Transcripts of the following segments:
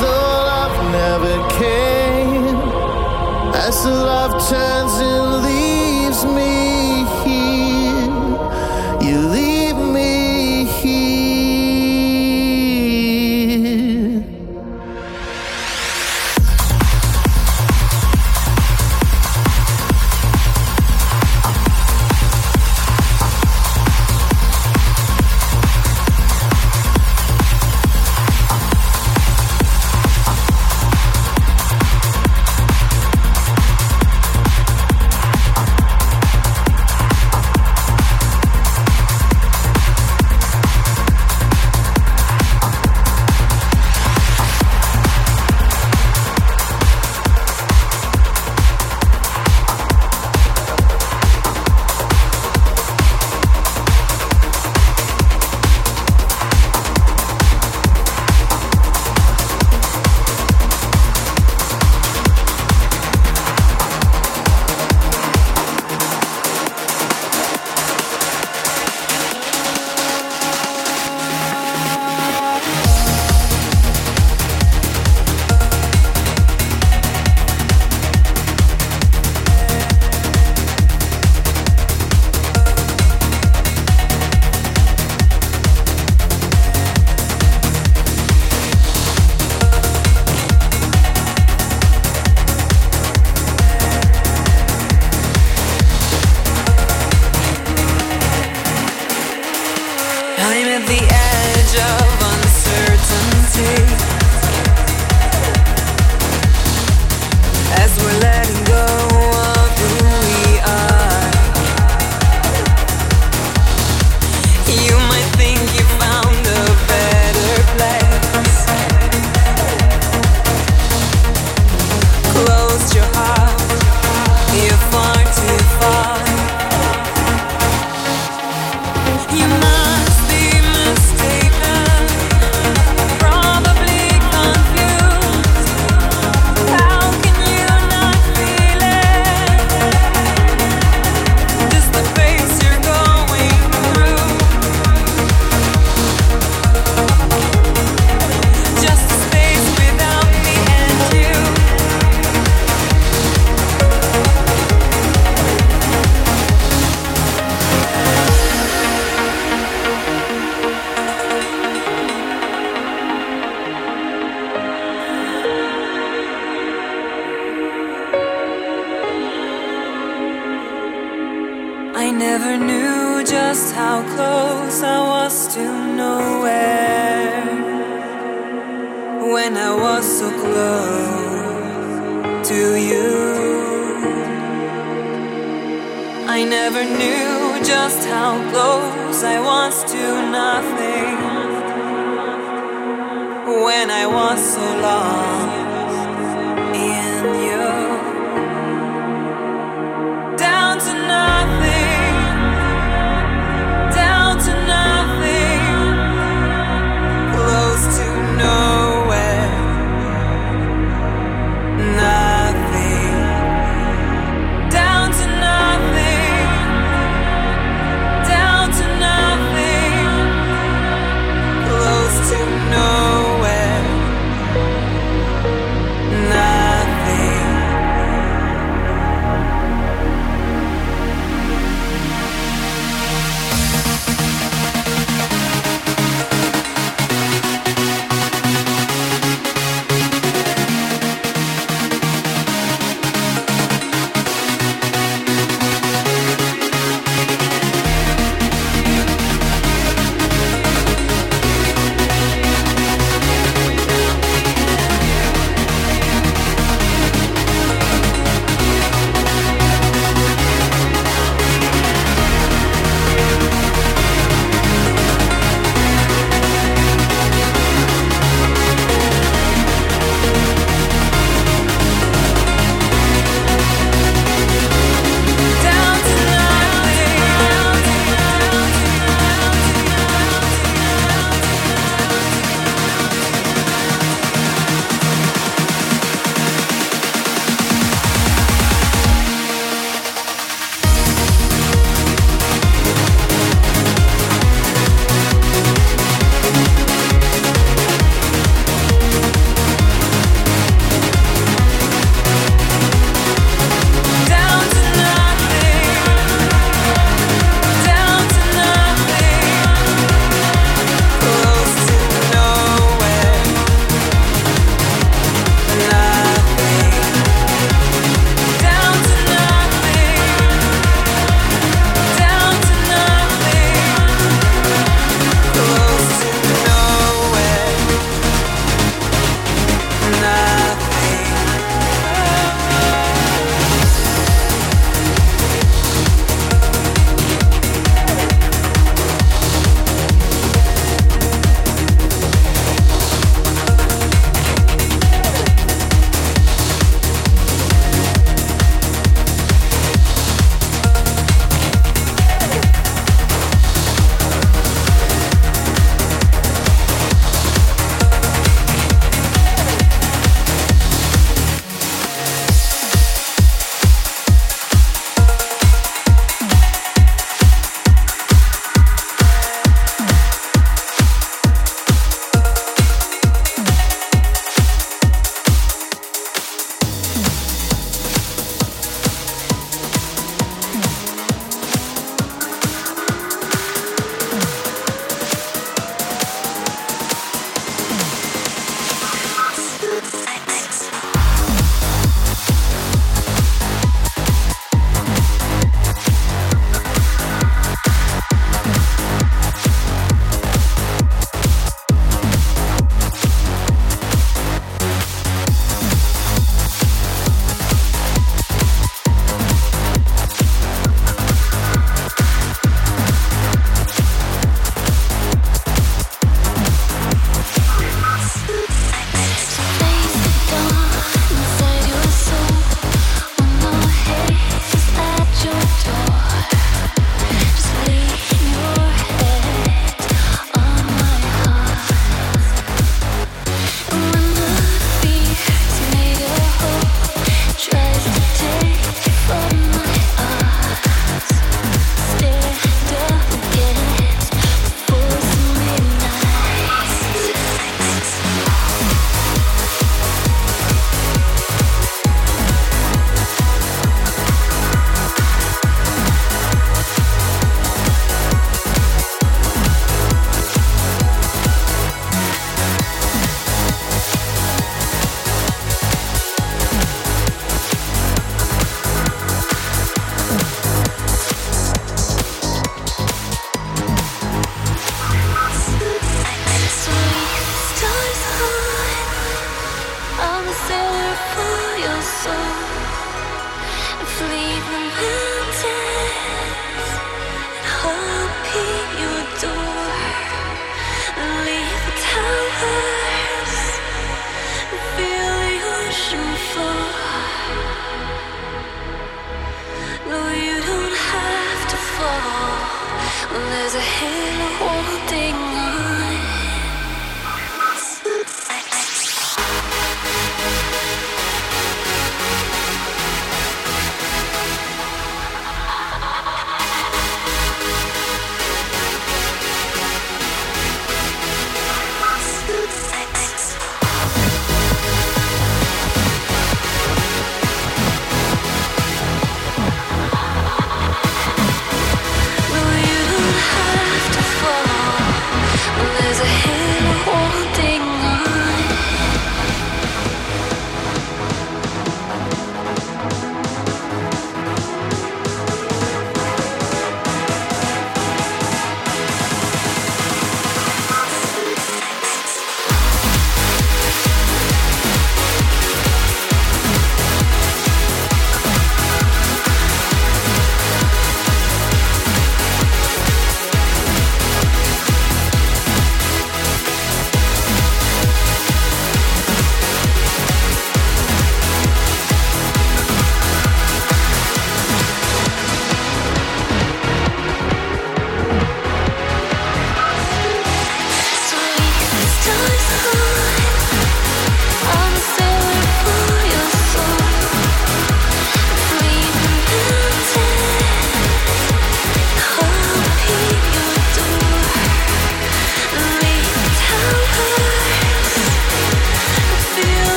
the love never came, as the love turns into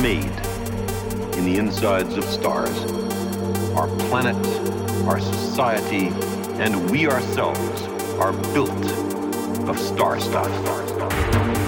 made in the insides of stars. Our planet, our society, and we ourselves are built of star stuff.